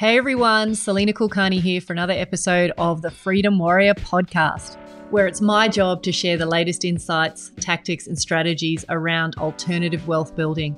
Hey everyone, Salena Kulkarni here for another episode of the Freedom Warrior podcast, where it's my job to share the latest insights, tactics, and strategies around alternative wealth building.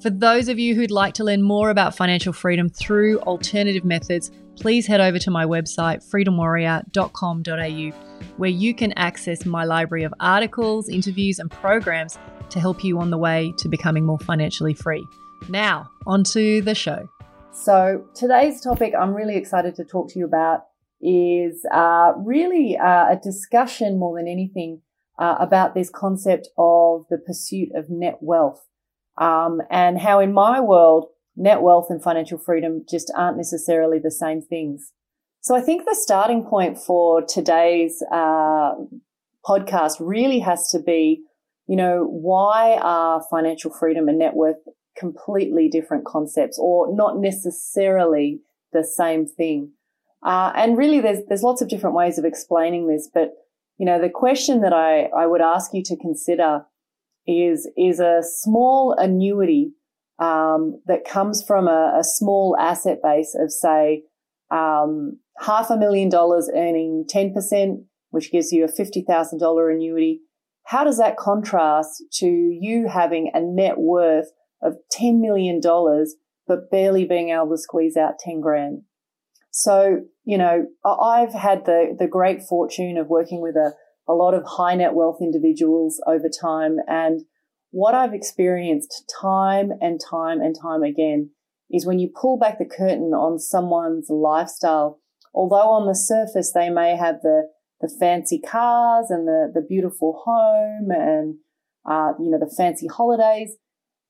For those of you who'd like to learn more about financial freedom through alternative methods, please head over to my website, freedomwarrior.com.au, where you can access my library of articles, interviews, and programs to help you on the way to becoming more financially free. Now, on to the show. So, today's topic I'm really excited to talk to you about is uh, really uh, a discussion more than anything uh, about this concept of the pursuit of net wealth um, and how, in my world, net wealth and financial freedom just aren't necessarily the same things. So, I think the starting point for today's uh, podcast really has to be you know, why are financial freedom and net worth completely different concepts or not necessarily the same thing. Uh, and really there's, there's lots of different ways of explaining this, but you know, the question that I, I would ask you to consider is, is a small annuity, um, that comes from a, a, small asset base of say, um, half a million dollars earning 10%, which gives you a $50,000 annuity. How does that contrast to you having a net worth of $10 million, but barely being able to squeeze out 10 grand. So, you know, I've had the, the great fortune of working with a, a lot of high net wealth individuals over time. And what I've experienced time and time and time again is when you pull back the curtain on someone's lifestyle, although on the surface they may have the, the fancy cars and the, the beautiful home and, uh, you know, the fancy holidays,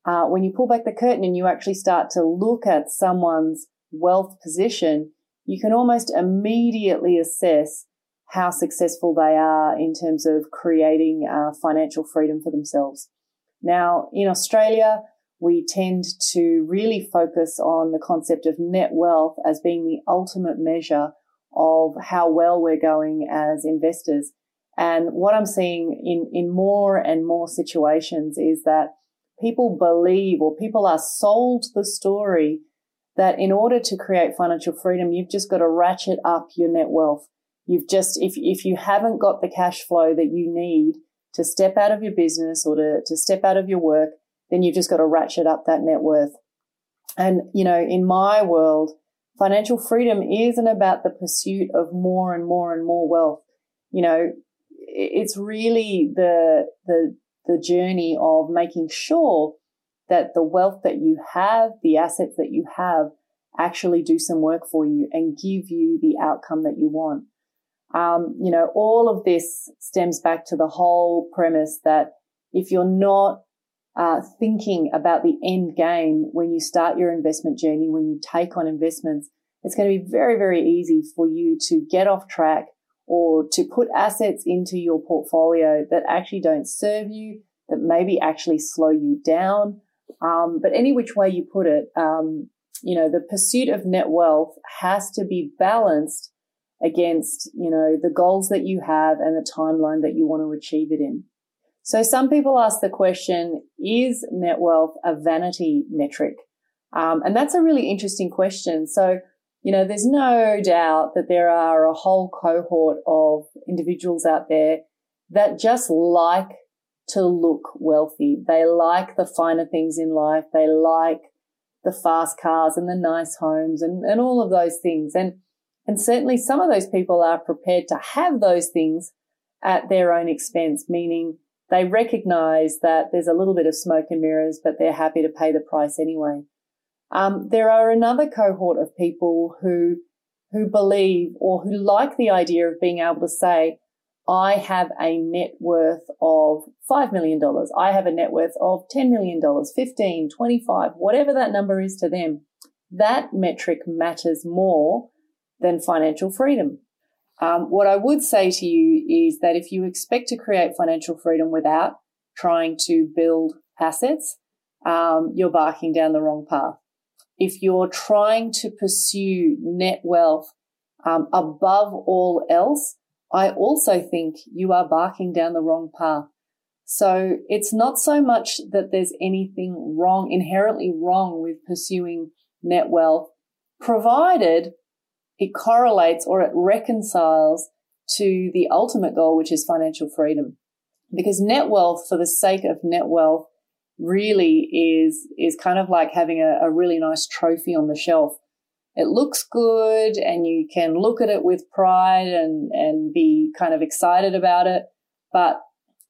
uh, when you pull back the curtain and you actually start to look at someone's wealth position, you can almost immediately assess how successful they are in terms of creating uh, financial freedom for themselves. Now, in Australia, we tend to really focus on the concept of net wealth as being the ultimate measure of how well we're going as investors. And what I'm seeing in, in more and more situations is that people believe or people are sold the story that in order to create financial freedom, you've just got to ratchet up your net wealth. You've just, if, if you haven't got the cash flow that you need to step out of your business or to, to step out of your work, then you've just got to ratchet up that net worth. And, you know, in my world, financial freedom isn't about the pursuit of more and more and more wealth. You know, it's really the, the the journey of making sure that the wealth that you have, the assets that you have, actually do some work for you and give you the outcome that you want. Um, you know, all of this stems back to the whole premise that if you're not uh, thinking about the end game when you start your investment journey, when you take on investments, it's going to be very, very easy for you to get off track or to put assets into your portfolio that actually don't serve you, that maybe actually slow you down. Um, but any which way you put it, um, you know, the pursuit of net wealth has to be balanced against, you know, the goals that you have and the timeline that you want to achieve it in. So some people ask the question, is net wealth a vanity metric? Um, and that's a really interesting question. So you know, there's no doubt that there are a whole cohort of individuals out there that just like to look wealthy. They like the finer things in life. They like the fast cars and the nice homes and, and all of those things. And, and certainly some of those people are prepared to have those things at their own expense, meaning they recognize that there's a little bit of smoke and mirrors, but they're happy to pay the price anyway. Um, there are another cohort of people who who believe or who like the idea of being able to say, I have a net worth of $5 million. I have a net worth of $10 million, 15, 25, whatever that number is to them. That metric matters more than financial freedom. Um, what I would say to you is that if you expect to create financial freedom without trying to build assets, um, you're barking down the wrong path if you're trying to pursue net wealth um, above all else, I also think you are barking down the wrong path. So it's not so much that there's anything wrong, inherently wrong with pursuing net wealth. provided it correlates or it reconciles to the ultimate goal, which is financial freedom. Because net wealth, for the sake of net wealth, really is is kind of like having a, a really nice trophy on the shelf. It looks good and you can look at it with pride and, and be kind of excited about it, but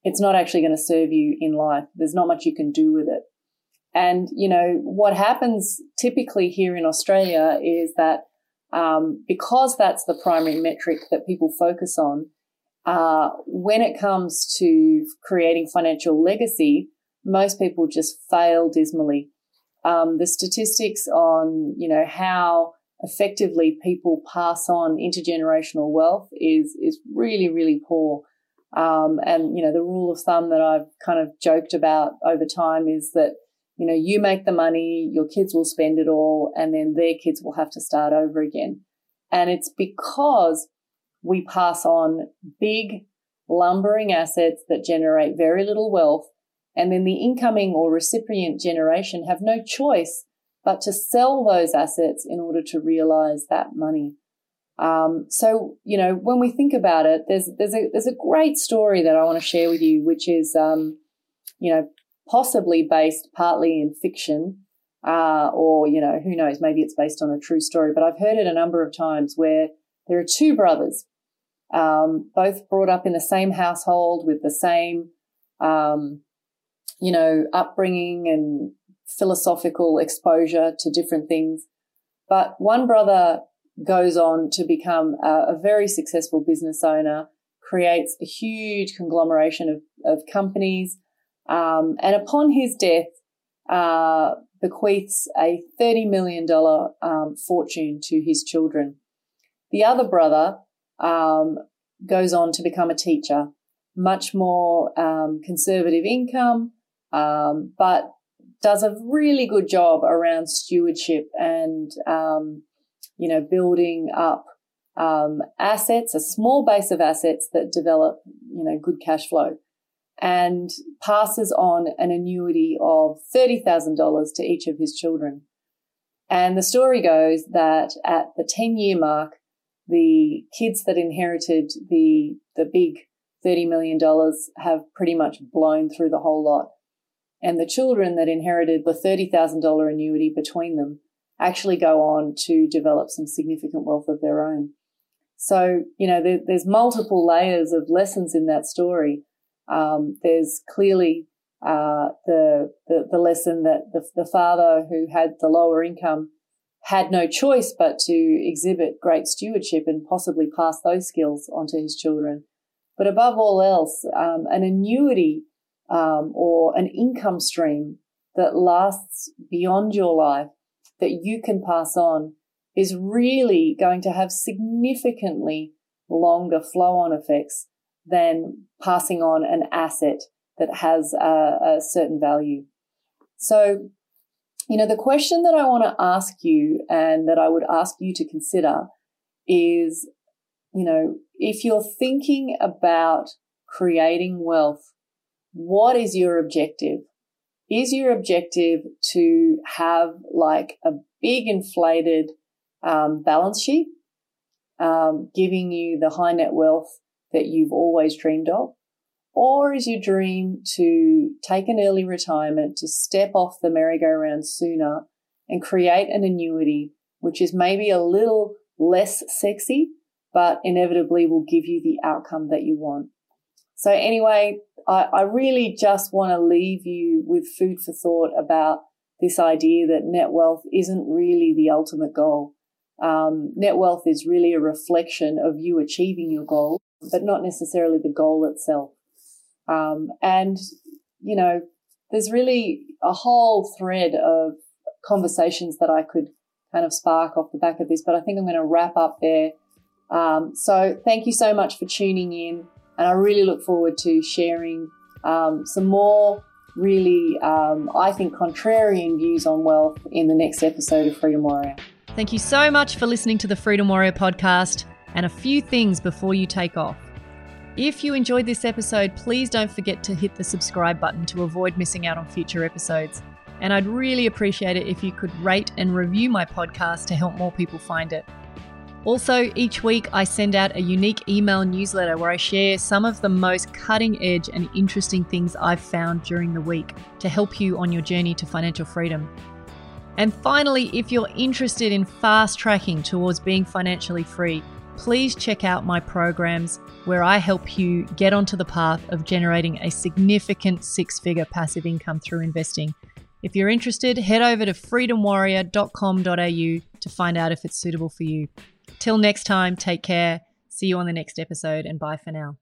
it's not actually going to serve you in life. There's not much you can do with it. And, you know, what happens typically here in Australia is that um, because that's the primary metric that people focus on, uh, when it comes to creating financial legacy, most people just fail dismally. Um, the statistics on, you know, how effectively people pass on intergenerational wealth is is really really poor. Um, and you know, the rule of thumb that I've kind of joked about over time is that you know, you make the money, your kids will spend it all, and then their kids will have to start over again. And it's because we pass on big lumbering assets that generate very little wealth. And then the incoming or recipient generation have no choice but to sell those assets in order to realize that money. Um, so, you know, when we think about it, there's, there's a, there's a great story that I want to share with you, which is, um, you know, possibly based partly in fiction, uh, or, you know, who knows, maybe it's based on a true story, but I've heard it a number of times where there are two brothers, um, both brought up in the same household with the same, um, you know, upbringing and philosophical exposure to different things. But one brother goes on to become a, a very successful business owner, creates a huge conglomeration of, of companies, um, and upon his death, uh, bequeaths a $30 million um, fortune to his children. The other brother um, goes on to become a teacher, much more um, conservative income, um, but does a really good job around stewardship and, um, you know, building up assets, a small base of assets that develop, you know, good cash flow and passes on an annuity of $30,000 to each of his children. And the story goes that at the 10 year mark, the kids that inherited the, the big $30 million have pretty much blown through the whole lot. And the children that inherited the $30,000 annuity between them actually go on to develop some significant wealth of their own. So, you know, there, there's multiple layers of lessons in that story. Um, there's clearly uh, the, the, the lesson that the, the father who had the lower income had no choice but to exhibit great stewardship and possibly pass those skills onto his children. But above all else, um, an annuity um, or an income stream that lasts beyond your life that you can pass on is really going to have significantly longer flow on effects than passing on an asset that has a, a certain value. So, you know, the question that I want to ask you and that I would ask you to consider is, you know, if you're thinking about creating wealth, what is your objective? Is your objective to have like a big inflated um, balance sheet, um, giving you the high net wealth that you've always dreamed of? Or is your dream to take an early retirement, to step off the merry-go-round sooner and create an annuity, which is maybe a little less sexy, but inevitably will give you the outcome that you want? So anyway, I, I really just want to leave you with food for thought about this idea that net wealth isn't really the ultimate goal. Um, net wealth is really a reflection of you achieving your goal but not necessarily the goal itself. Um, and, you know, there's really a whole thread of conversations that I could kind of spark off the back of this, but I think I'm going to wrap up there. Um, so thank you so much for tuning in. And I really look forward to sharing um, some more really, um, I think, contrarian views on wealth in the next episode of Freedom Warrior. Thank you so much for listening to the Freedom Warrior podcast and a few things before you take off. If you enjoyed this episode, please don't forget to hit the subscribe button to avoid missing out on future episodes. And I'd really appreciate it if you could rate and review my podcast to help more people find it. Also, each week I send out a unique email newsletter where I share some of the most cutting edge and interesting things I've found during the week to help you on your journey to financial freedom. And finally, if you're interested in fast tracking towards being financially free, please check out my programs where I help you get onto the path of generating a significant six figure passive income through investing. If you're interested, head over to freedomwarrior.com.au to find out if it's suitable for you. Till next time, take care. See you on the next episode and bye for now.